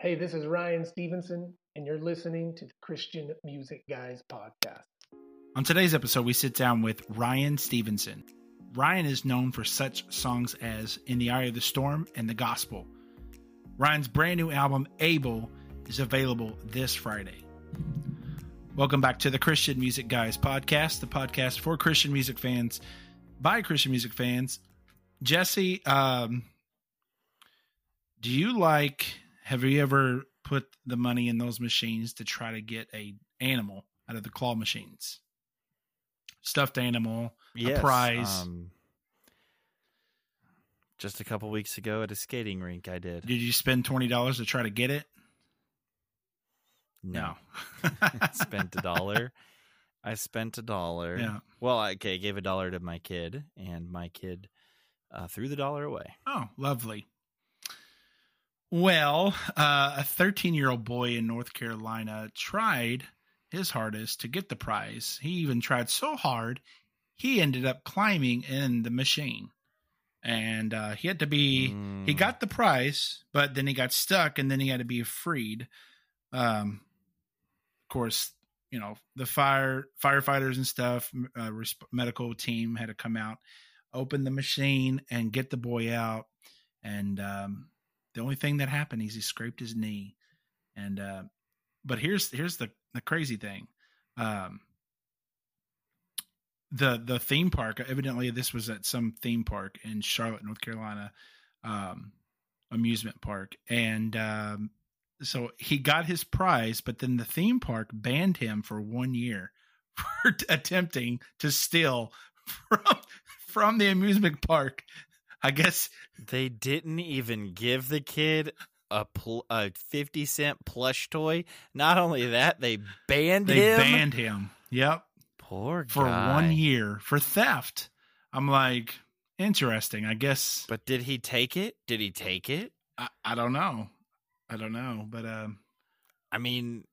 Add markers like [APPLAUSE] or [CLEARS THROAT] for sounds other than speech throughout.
Hey, this is Ryan Stevenson, and you're listening to the Christian Music Guys podcast. On today's episode, we sit down with Ryan Stevenson. Ryan is known for such songs as In the Eye of the Storm and The Gospel. Ryan's brand new album, Able, is available this Friday. Welcome back to the Christian Music Guys podcast, the podcast for Christian music fans by Christian music fans. Jesse, um, do you like, have you ever put the money in those machines to try to get a animal out of the claw machines? Stuffed animal, Yes, a prize. Um, just a couple weeks ago at a skating rink, I did. Did you spend twenty dollars to try to get it? No, [LAUGHS] I spent a [LAUGHS] dollar. I spent a dollar. Yeah. Well, I- okay, I gave a dollar to my kid, and my kid uh, threw the dollar away. Oh, lovely. Well, uh, a 13 year old boy in North Carolina tried his hardest to get the prize. He even tried so hard, he ended up climbing in the machine. And uh, he had to be, he Mm. got the prize, but then he got stuck and then he had to be freed. Um, of course, you know, the fire firefighters and stuff, uh, res- medical team had to come out, open the machine, and get the boy out. And um, the only thing that happened is he scraped his knee. And uh, but here's here's the the crazy thing. Um, the the theme park evidently this was at some theme park in Charlotte, North Carolina, um, amusement park, and um, so he got his prize, but then the theme park banned him for one year [LAUGHS] for attempting to steal [LAUGHS] from from the amusement park. [LAUGHS] I guess They didn't even give the kid a pl- a fifty cent plush toy. Not only that, they banned they him. banned him. Yep, Poor for one year for theft. I'm like, interesting. I guess But did he take it? Did he take it? I, I don't know. I don't know, but um, I mean,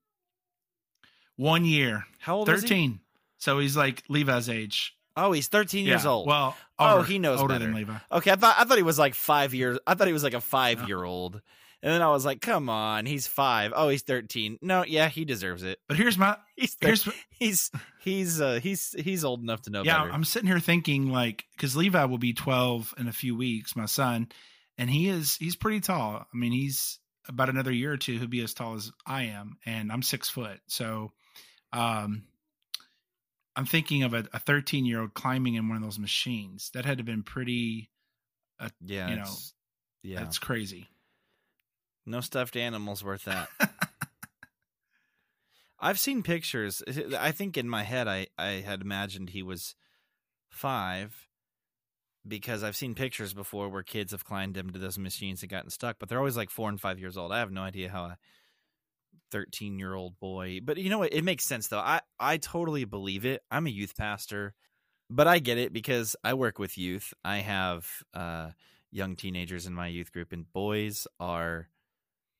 one year, how old is he? thirteen. So he's like Levi's age. Oh, he's thirteen years Yeah, old. Well, Oh, he knows older better. than Levi. Okay, I thought I thought he was like five years. I thought he was like a five year old, and then I was like, "Come on, he's five. Oh, he's thirteen. No, yeah, he deserves it. But here's my [LAUGHS] He's thir- here's he's he's uh, he's he's old enough to know yeah. better. I'm sitting here thinking like because Levi will be 12 in a few weeks, my son, and he is he's pretty tall. I mean, he's about another year or two he'll be as tall as I am, and I'm six foot. So, um, I'm thinking of a 13 year old climbing in one of those machines. That had to have been pretty, uh, yeah, you know, it's, yeah, that's crazy. No stuffed animals worth that. [LAUGHS] I've seen pictures. I think in my head, I, I had imagined he was five because I've seen pictures before where kids have climbed into those machines and gotten stuck, but they're always like four and five years old. I have no idea how I 13 year old boy. But you know what? It makes sense though. I, I totally believe it. I'm a youth pastor, but I get it because I work with youth. I have uh, young teenagers in my youth group, and boys are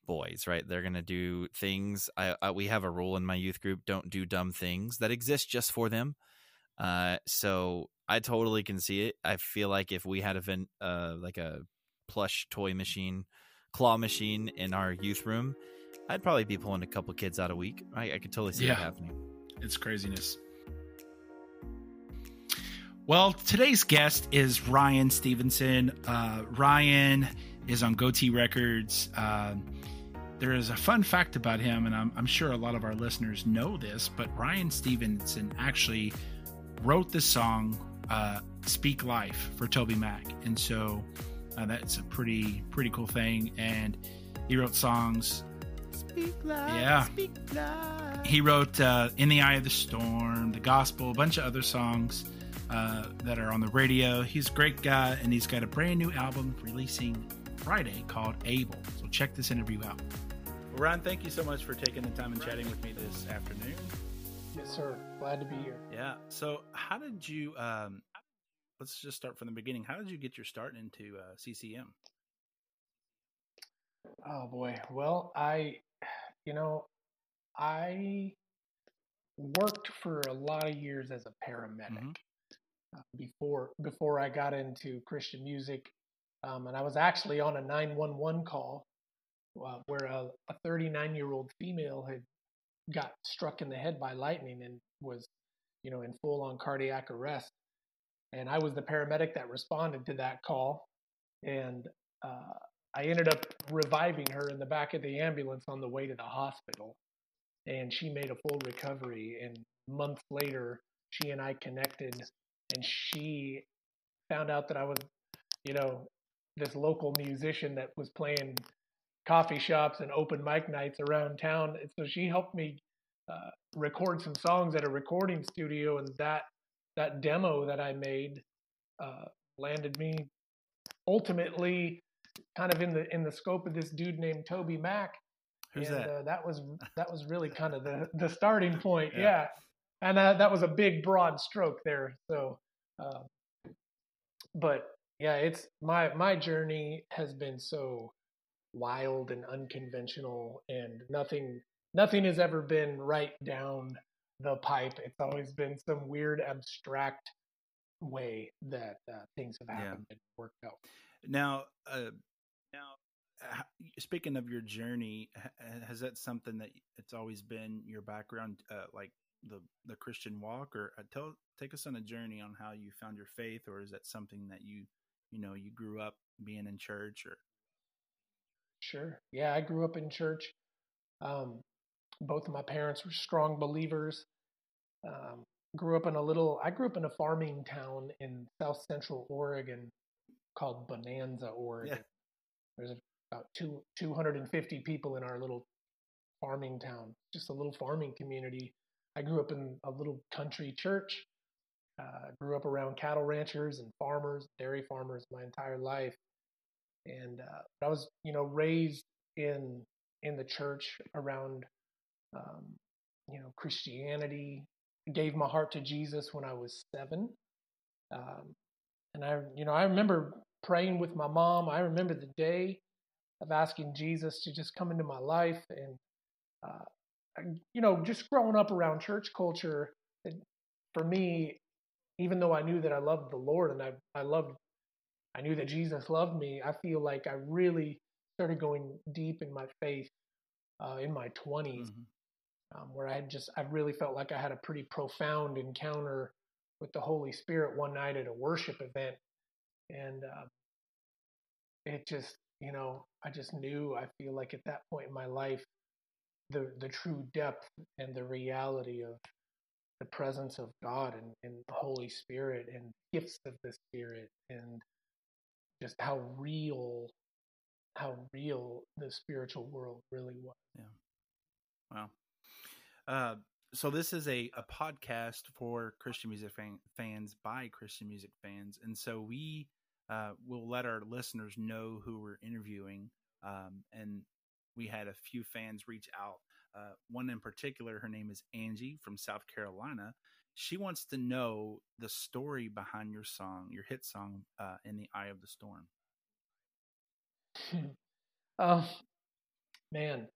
boys, right? They're going to do things. I, I, we have a rule in my youth group don't do dumb things that exist just for them. Uh, so I totally can see it. I feel like if we had a vent, uh, like a plush toy machine, claw machine in our youth room, I'd probably be pulling a couple kids out a week. I, I could totally see Yeah. it happening. It's craziness. Well, today's guest is Ryan Stevenson. Uh, Ryan is on Gotee Records. Um there is a fun fact about him, and I'm, I'm sure a lot of our listeners know this, but Ryan Stevenson actually wrote the song uh, "Speak Life" for Toby Mac, and so uh, that's a pretty pretty cool thing. And he wrote songs Speak loud, Yeah. speak loud. he wrote uh, "In the Eye of the Storm," "The Gospel," a bunch of other songs uh, that are on the radio. He's a great guy, and he's got a brand new album releasing Friday called "Able." So check this interview out. Well, Ron, thank you so much for taking the time and chatting with me this afternoon. Yes, sir. Glad to be here. Yeah. So, how did you? Um, let's just start from the beginning. How did you get your start into uh, CCM? Oh boy. Well, I, you know, I worked for a lot of years as a paramedic Mhm. uh, before before I got into Christian music, um, and I was actually on a 911 call uh, where a 39 year old female had got struck in the head by lightning and was, you know, in full on cardiac arrest. And I was the paramedic that responded to that call. And uh, I ended up reviving her in the back of the ambulance on the way to the hospital. And she made a full recovery. And months later, she and I connected, and she found out that I was, you know, this local musician that was playing coffee shops and open mic nights around town. And so she helped me uh, record some songs at a recording studio, and that that demo that I made uh, landed me ultimately kind of in the in the scope of this dude named Toby Mac. Who's and, that? Uh, that was [LAUGHS] that was really kind of the the starting point. Yeah. Yeah, and uh, that was a big broad stroke there. So, uh, but yeah, it's my my journey has been so wild and unconventional, and nothing nothing has ever been right down the pipe. It's always been some weird abstract way that uh, things have Yeah. happened and worked out. Now, uh, now, speaking of your journey, has that something that it's always been your background, uh, like the the Christian walk, or uh, tell take us on a journey on how you found your faith, or is that something that you you know you grew up being in church, or Sure. Yeah, I grew up in church. Um, both of my parents were strong believers. Um, grew up in a little, I grew up in a farming town in south central Oregon called Bonanza, Oregon. There's about two, 250 people in our little farming town, just a little farming community. I grew up in a little country church. Uh, grew up around cattle ranchers and farmers, dairy farmers my entire life and uh, I was, you know, raised in in the church around, um, you know, Christianity. Gave my heart to Jesus when I was seven, um, and I, you know, I remember praying with my mom. I remember the day of asking Jesus to just come into my life, and uh, you know, just growing up around church culture. It, for me, even though I knew that I loved the Lord and I I loved I knew that Jesus loved me. I feel like I really started going deep in my faith uh, in my 20s, Mhm. um, where I had just, I really felt like I had a pretty profound encounter with the Holy Spirit one night at a worship event. And uh, it just, you know, I just knew, I feel like at that point in my life, the, the true depth and the reality of the presence of God and, and the Holy Spirit and gifts of the Spirit and just how real how real the spiritual world really was. Yeah. Wow. Uh, so this is a, a podcast for Christian music fan, fans by Christian music fans, and so we uh, will let our listeners know who we're interviewing. Um, and we had a few fans reach out. Uh, one in particular, her name is Angie from South Carolina. She wants to know the story behind your song, your hit song, uh, "In the Eye of the Storm." um, [LAUGHS] man,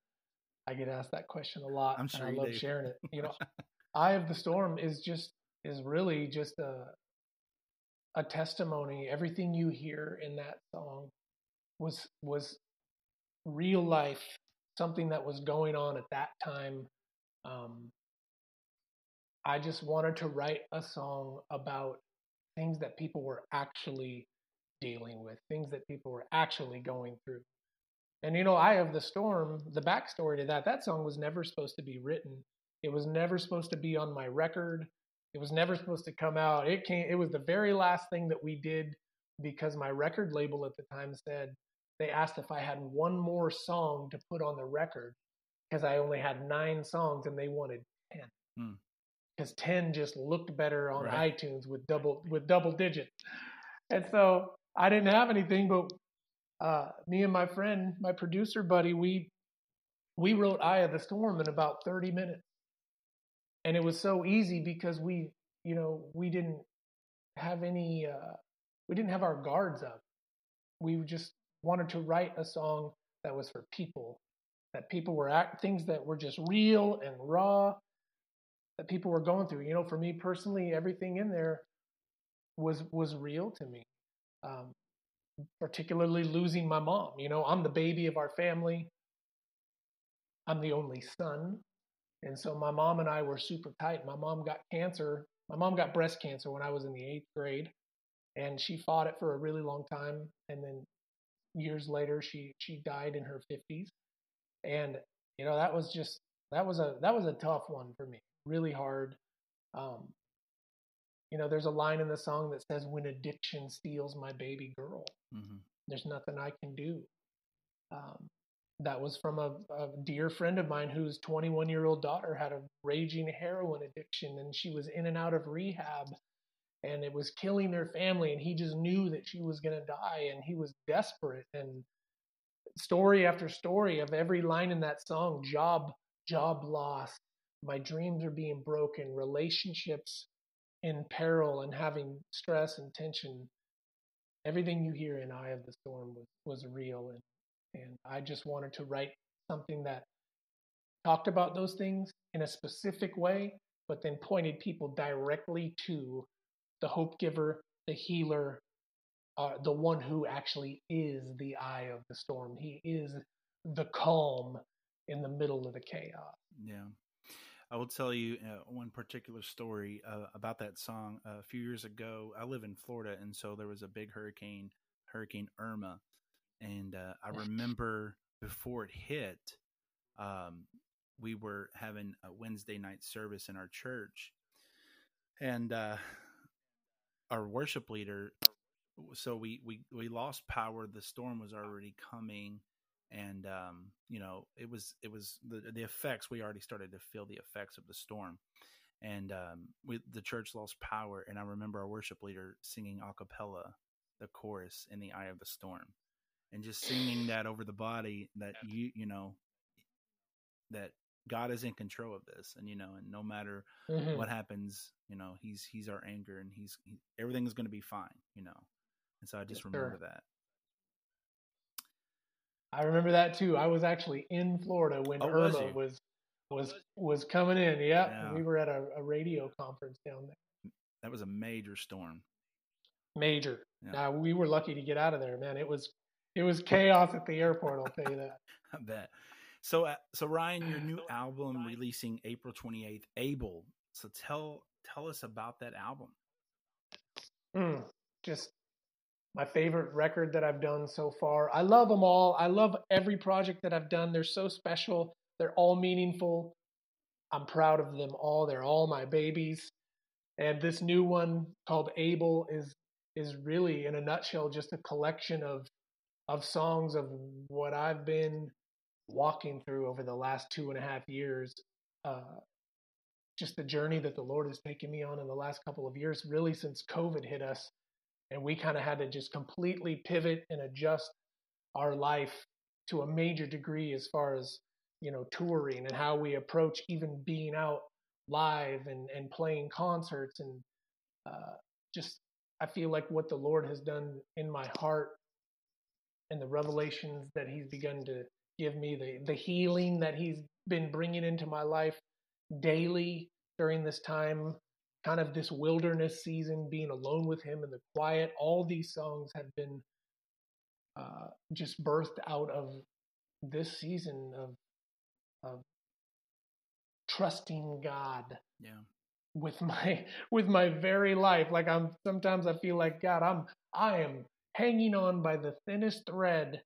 I get asked that question a lot, I'm and I love do. sharing it. You know, [LAUGHS] "Eye of the Storm" is just is really just a a testimony. Everything you hear in that song was was real life, something that was going on at that time. Um, I just wanted to write a song about things that people were actually dealing with, things that people were actually going through. And you know, Eye of the Storm, the backstory to that, that song was never supposed to be written. It was never supposed to be on my record. It was never supposed to come out. It came it was the very last thing that we did because my record label at the time said they asked if I had one more song to put on the record because I only had 9 songs and they wanted 10. Hmm. Cuz 10 just looked better on Right. iTunes with double with double digits. And so I didn't have anything, but uh, me and my friend, my producer buddy, we we wrote "Eye of the Storm" in about 30 minutes, and it was so easy because we, you know, we didn't have any, uh, we didn't have our guards up. We just wanted to write a song that was for people, that people were act things that were just real and raw, that people were going through. You know, for me personally, everything in there was was real to me. Um, particularly losing my mom. You know, I'm the baby of our family. I'm the only son. And so my mom and I were super tight. My mom got cancer. My mom got breast cancer when I was in the eighth grade, and she fought it for a really long time. And then years later, she she died in her 50s. And you know that was just that was a that was a tough one for me. Really hard. Um, you know, there's a line in the song that says, "When addiction steals my baby girl, mm-hmm. there's nothing I can do." Um, that was from a, a, dear friend of mine whose 21 year old daughter had a raging heroin addiction and she was in and out of rehab and it was killing their family and he just knew that she was going to die and he was desperate and story after story of every line in that song job job loss my dreams are being broken. Relationships in peril and having stress and tension. Everything you hear in eye of the storm was, was real and and I just wanted to write something that talked about those things in a specific way, but then pointed people directly to the hope giver, the healer, uh, the one who actually is the eye of the storm. He is the calm in the middle of the chaos. Yeah. I will tell you uh, one particular story uh, about that song. Uh, a few years ago, I live in Florida, and so there was a big hurricane, Hurricane Irma, and uh, I remember before it hit, um, we were having a Wednesday night service in our church, and uh, our worship leader. So we we we lost power. The storm was already coming, and um, you know it was it was the the effects. We already started to feel the effects of the storm, and um, we the church lost power. And I remember our worship leader singing a cappella the chorus in the eye of the storm and just singing that over the body that you you know that God is in control of this, and you know, and no matter mm-hmm. what happens, you know, he's he's our anchor, and he's he, everything is going to be fine, you know. And so I just yes, remember sir. that. I remember that too. I was actually in Florida when oh, Irma was was, was was coming in. Yep, yeah, we were at a, a, radio conference down there. That was a major storm. Major. Yeah. Now we were lucky to get out of there, man. It was it was chaos at the airport. I'll tell you that. [LAUGHS] I bet. So, uh, so Ryan, your new album releasing April twenty eighth, Able. So tell tell us about that album. Mm, just my favorite record that I've done so far. I love them all. I love every project that I've done. They're so special. They're all meaningful. I'm proud of them all. They're all my babies. And this new one called Able is is really in a nutshell just a collection of of songs of what I've been walking through over the last two and a half years. Uh, just the journey that the Lord has taken me on in the last couple of years, really since COVID hit us. And we kind of had to just completely pivot and adjust our life to a major degree as far as, you know, touring and how we approach even being out live and, and playing concerts. And uh, just, I feel like what the Lord has done in my heart and the revelations that he's begun to give me, the, the healing that he's been bringing into my life daily during this time, kind of this wilderness season, being alone with him in the quiet. All these songs have been uh, just birthed out of this season of of trusting God. Yeah. With my [LAUGHS] with my very life, like I'm sometimes I feel like God, I'm I am hanging on by the thinnest thread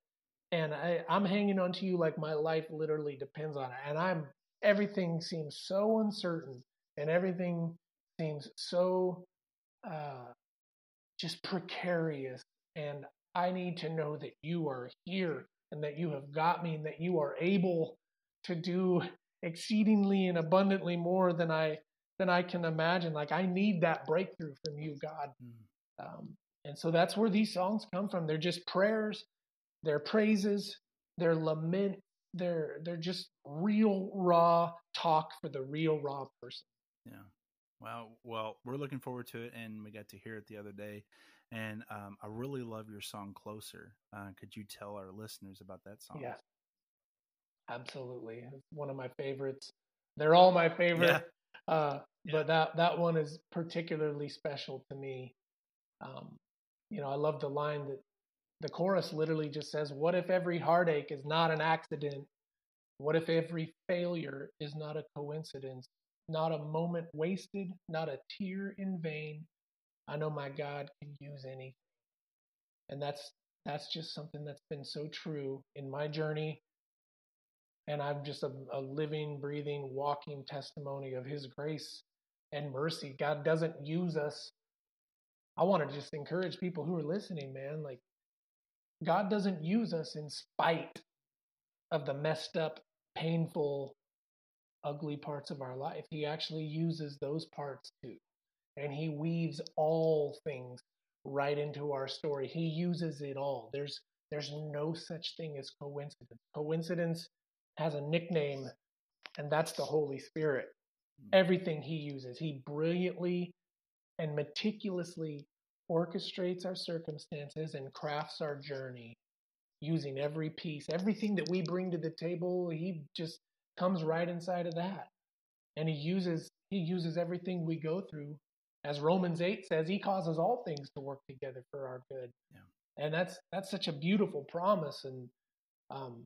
and I, I'm hanging on to you like my life literally depends on it. And I'm everything seems so uncertain and everything seems so uh, just precarious. And I need to know that you are here and that you have got me and that you are able to do exceedingly and abundantly more than I than I can imagine. Like I need that breakthrough from you, God. Mm. Um, and so that's where these songs come from. They're just prayers, they're praises, they're lament, they're they're just real raw talk for the real raw person. Yeah. Wow. Well, we're looking forward to it, and we got to hear it the other day. And um, I really love your song "Closer." Uh, could you tell our listeners about that song? Yeah, absolutely. One of my favorites. They're all my favorite, yeah. Uh, yeah. but that that one is particularly special to me. Um, you know, I love the line that the chorus literally just says, What if every heartache is not an accident? What if every failure is not a coincidence, not a moment wasted, not a tear in vain? I know my God can use anything. And that's that's just something that's been so true in my journey. And I'm just a, a living, breathing, walking testimony of his grace and mercy. God doesn't use us. I want to just encourage people who are listening, man. Like, God doesn't use us in spite of the messed up, painful, ugly parts of our life. He actually uses those parts too. And He weaves all things right into our story. He uses it all. There's there's no such thing as coincidence. Coincidence has a nickname, and that's the Holy Spirit. Hmm. Everything He uses, He brilliantly and meticulously orchestrates our circumstances and crafts our journey using every piece. Everything that we bring to the table, He just comes right inside of that. And He uses He uses everything we go through as Romans 8 says, he causes all things to work together for our good. Yeah. And that's that's such a beautiful promise and um,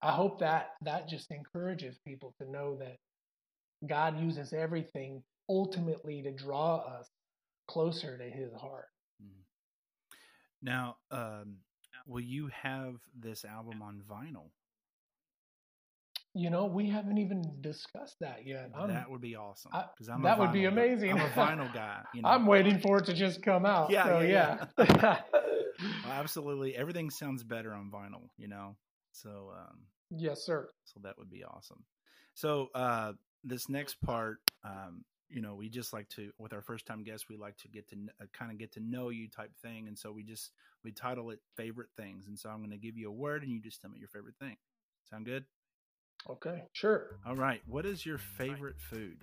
I hope that that just encourages people to know that God uses everything ultimately to draw us closer to his heart. Mm-hmm. Now, um, will you have this album on vinyl? You know, we haven't even discussed that yet. I'm, that would be awesome. Because I'm that would be amazing. I'm a [LAUGHS] vinyl guy. You know? I'm waiting for it to just come out. Yeah, so, yeah. yeah. [LAUGHS] well, absolutely. Everything sounds better on vinyl. You know, so um, yes, sir. So that would be awesome. So uh, this next part, um, you know, we just like to with our first time guests, we like to get to uh, kind of get to know you type thing, and so we just we title it favorite things, and so I'm going to give you a word, and you just tell me your favorite thing. Sound good? Okay, sure. All right. What is your favorite food?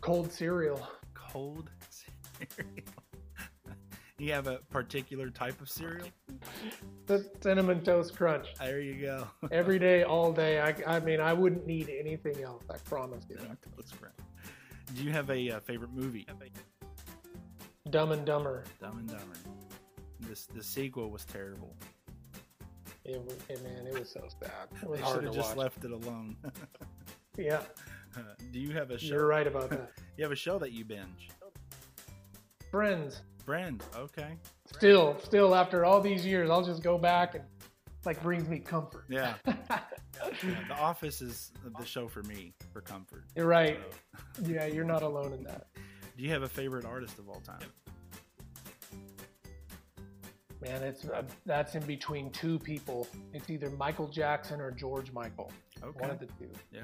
Cold cereal. Cold [LAUGHS] cereal. You have a particular type of cereal? The cinnamon toast crunch. There you go. [LAUGHS] Every day, all day. I, I mean, I wouldn't need anything else. I promise you. Cinnamon toast crunch. Do you have a uh, favorite movie? Dumb and Dumber. Dumb and Dumber. This the sequel was terrible. It was, it, man, it was so sad. It was they hard to just watch. left it alone. [LAUGHS] yeah. Uh, do you have a show? You're right about that. [LAUGHS] you have a show that you binge? Friends. Friends. Okay. Still, still after all these years, I'll just go back and like brings me comfort. Yeah. [LAUGHS] yeah. The Office is the show for me for comfort. You're right. So. yeah, you're not alone in that. Do you have a favorite artist of all time? Man, it's uh, that's in between two people. It's either Michael Jackson or George Michael. Okay. One of the two. Yeah.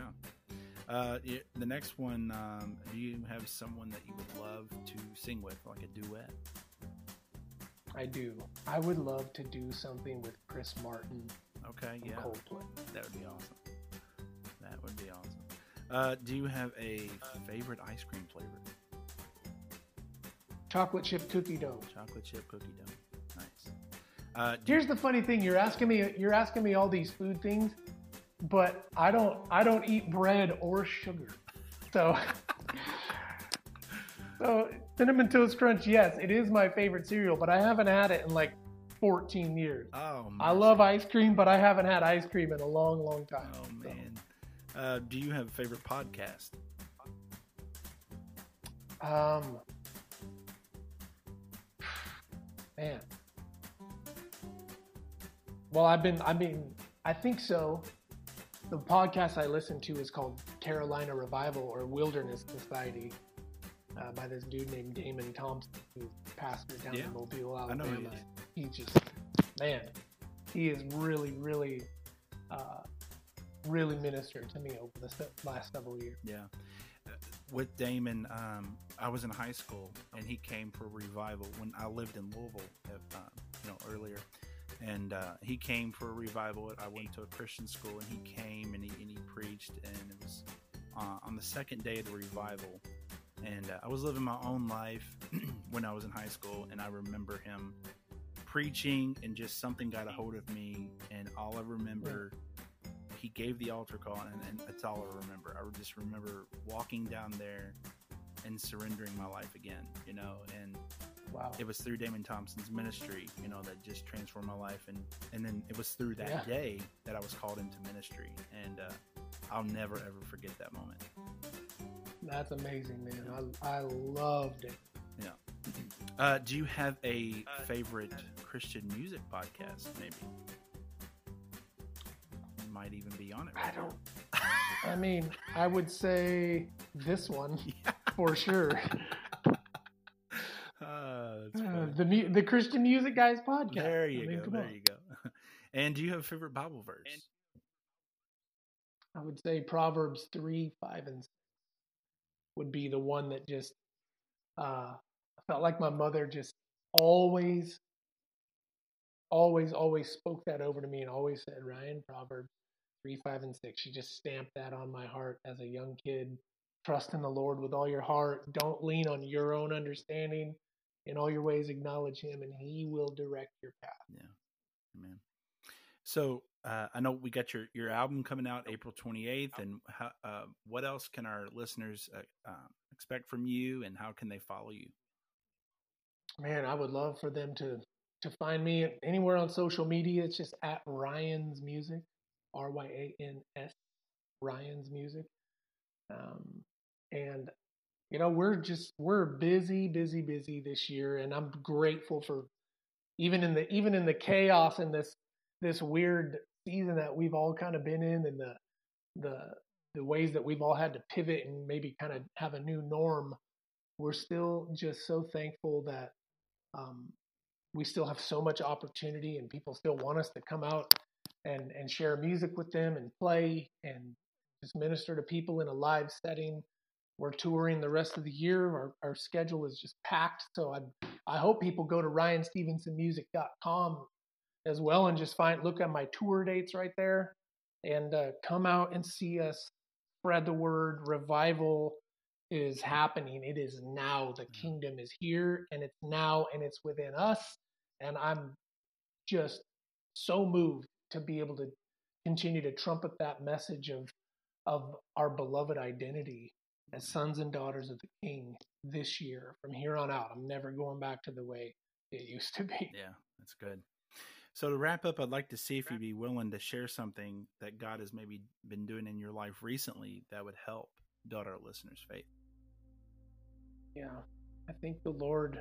Uh, the next one, um, do you have someone that you would love to sing with, like a duet? I do. I would love to do something with Chris Martin. Okay, yeah. Coldplay. That would be awesome. That would be awesome. Uh, do you have a favorite ice cream flavor? Chocolate chip cookie dough. Chocolate chip cookie dough. Nice. Uh, Here's the funny thing: you're asking me, you're asking me all these food things, but I don't, I don't eat bread or sugar. So, [LAUGHS] so cinnamon toast crunch, yes, it is my favorite cereal, but I haven't had it in like 14 years. Oh, man. I love ice cream, but I haven't had ice cream in a long, long time. Oh man, so. uh, do you have a favorite podcast? Um, man, well, I've been, I mean, I think so. The podcast I listen to is called Carolina Revival or Wilderness Society uh, by this dude named Damon Thompson, who pastors down yeah. in Mobile, Alabama. He, just, man, he is really, really, uh, really ministered to me over the last several years. Yeah. Uh, with Damon, um, I was in high school and he came for revival when I lived in Louisville, uh, you know, earlier and uh, he came for a revival. I went to a Christian school, and he came and he, and he preached, and it was uh, on the second day of the revival. And uh, I was living my own life [CLEARS THROAT] when I was in high school, and I remember him preaching, and just something got a hold of me, and all I remember. He gave the altar call, and, and that's all I remember. I just remember walking down there and surrendering my life again, you know, and Wow. it was through Damon Thompson's ministry, you know, that just transformed my life, and and then it was through that Yeah. day that I was called into ministry, and uh, I'll never ever forget that moment. That's amazing, man. I, I loved it. Yeah. Uh, do you have a favorite Christian music podcast? Maybe You might even be on it. I don't. [LAUGHS] I mean, I would say this one [LAUGHS] for sure. Uh, that's Uh, funny. the mu- the Christian Music Guys podcast. There you I mean, go. There on. you go. [LAUGHS] and do you have a favorite Bible verse? I would say Proverbs three, five, and six would be the one that just uh, felt like my mother just always, always, always spoke that over to me and always said, Ryan, Proverbs three, five, and six. She just stamped that on my heart as a young kid. Trust in the Lord with all your heart. Don't lean on your own understanding. In all your ways, acknowledge Him, and He will direct your path. Yeah, man. So uh, I know we got your your album coming out April twenty eighth, and how, uh, what else can our listeners uh, uh, expect from you, and how can they follow you? man, I would love for them to to find me anywhere on social media. It's just at Ryan's Music, R Y A N S, Ryan's Music. Um, and you know, we're just we're busy, busy, busy this year, and I'm grateful for even in the even in the chaos and this this weird season that we've all kind of been in, and the the the ways that we've all had to pivot and maybe kind of have a new norm. We're still just so thankful that um, we still have so much opportunity and people still want us to come out and, and share music with them and play and just minister to people in a live setting. We're touring the rest of the year. Our, our schedule is just packed. So I, I hope people go to ryanstevensonmusic.com as well and just find, look at my tour dates right there and uh, come out and see us spread the word. Revival is happening. It is now. The kingdom is here and it's now and it's within us. And I'm just so moved to be able to continue to trumpet that message of of our beloved identity as sons and daughters of the king this year from here on out. I'm never going back to the way it used to be. Yeah, that's good. So to wrap up, I'd like to see if you'd be willing to share something that God has maybe been doing in your life recently that would help build our listeners' faith. Yeah. I think the Lord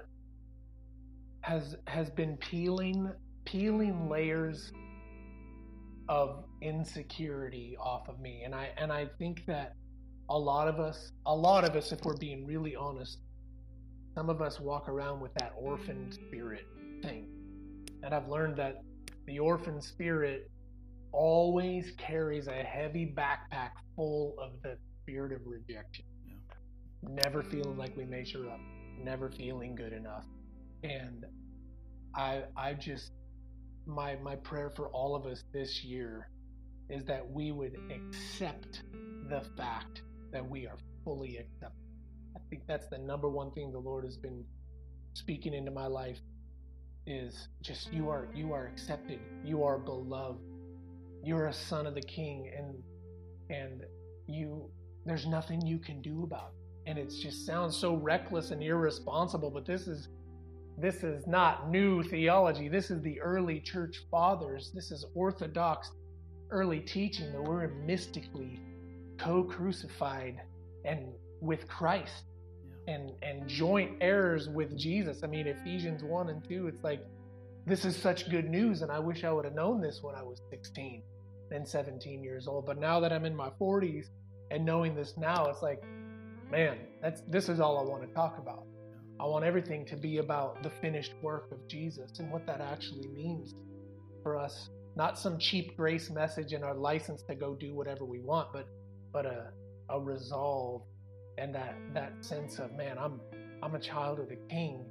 has has been peeling peeling layers of insecurity off of me and I and I think that a lot of us a lot of us if we're being really honest some of us walk around with that orphan spirit thing. And I've learned that the orphan spirit always carries a heavy backpack full of the spirit of rejection. Never feeling like we measure up, never feeling good enough. And I I just my my prayer for all of us this year is that we would accept the fact that we are fully accepted. I think that's the number one thing the Lord has been speaking into my life is just you are you are accepted. You are beloved. You're a son of the king and and you there's nothing you can do about it and it just sounds so reckless and irresponsible but this is this is not new theology this is the early church fathers this is orthodox early teaching that we're mystically co-crucified and with christ and and joint heirs with jesus i mean ephesians 1 and 2 it's like this is such good news and i wish i would have known this when i was 16 and 17 years old but now that i'm in my 40s and knowing this now it's like man, that's this is all I want to talk about. I want everything to be about the finished work of Jesus and what that actually means for us. Not some cheap grace message and our license to go do whatever we want, but but a a resolve and that that sense of man, I'm I'm a child of the King,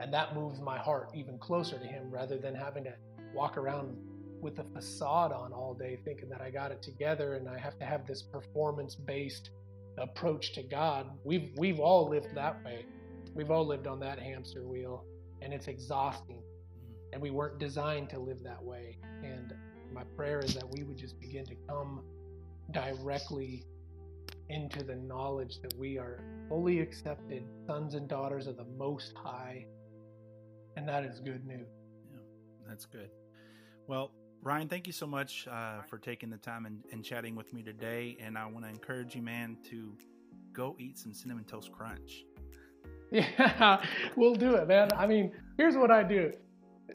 and that moves my heart even closer to Him rather than having to walk around with a facade on all day, thinking that I got it together and I have to have this performance based approach to God. We've we've all lived that way. We've all lived on that hamster wheel and it's exhausting. Mm-hmm. And we weren't designed to live that way. And my prayer is that we would just begin to come directly into the knowledge that we are fully accepted sons and daughters of the most high and that is good news. Yeah, that's good. Well, Ryan, thank you so much uh, for taking the time and, and chatting with me today. And I want to encourage you, man, to go eat some cinnamon toast crunch. [LAUGHS] Yeah, we'll do it, man. I mean, here's what I do.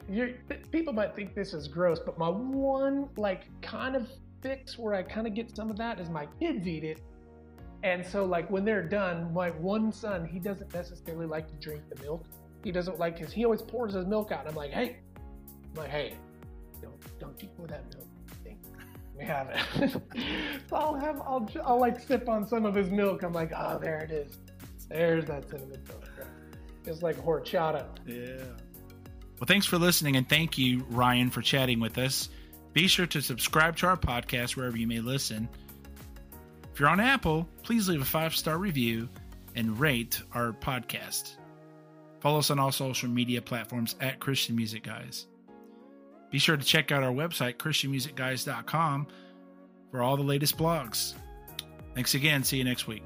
You're, people might think this is gross, but my one like kind of fix where I kind of get some of that is my kids eat it. And so like when they're done, my one son, he doesn't necessarily like to drink the milk. He doesn't like his, he always pours his milk out. I'm like, hey, I'm like, hey, don't, don't you pour that milk. We have it. [LAUGHS] so I'll have, I'll, I'll like sip on some of his milk. I'm like, oh, there it is. There's that cinnamon toast. Just like horchata. Yeah. Well, thanks for listening, and thank you, Ryan, for chatting with us. Be sure to subscribe to our podcast wherever you may listen. If you're on Apple, please leave a five star review and rate our podcast. Follow us on all social media platforms at Christian Music Guys. Be sure to check out our website, ChristianMusicGuys.com, for all the latest blogs. Thanks again. See you next week.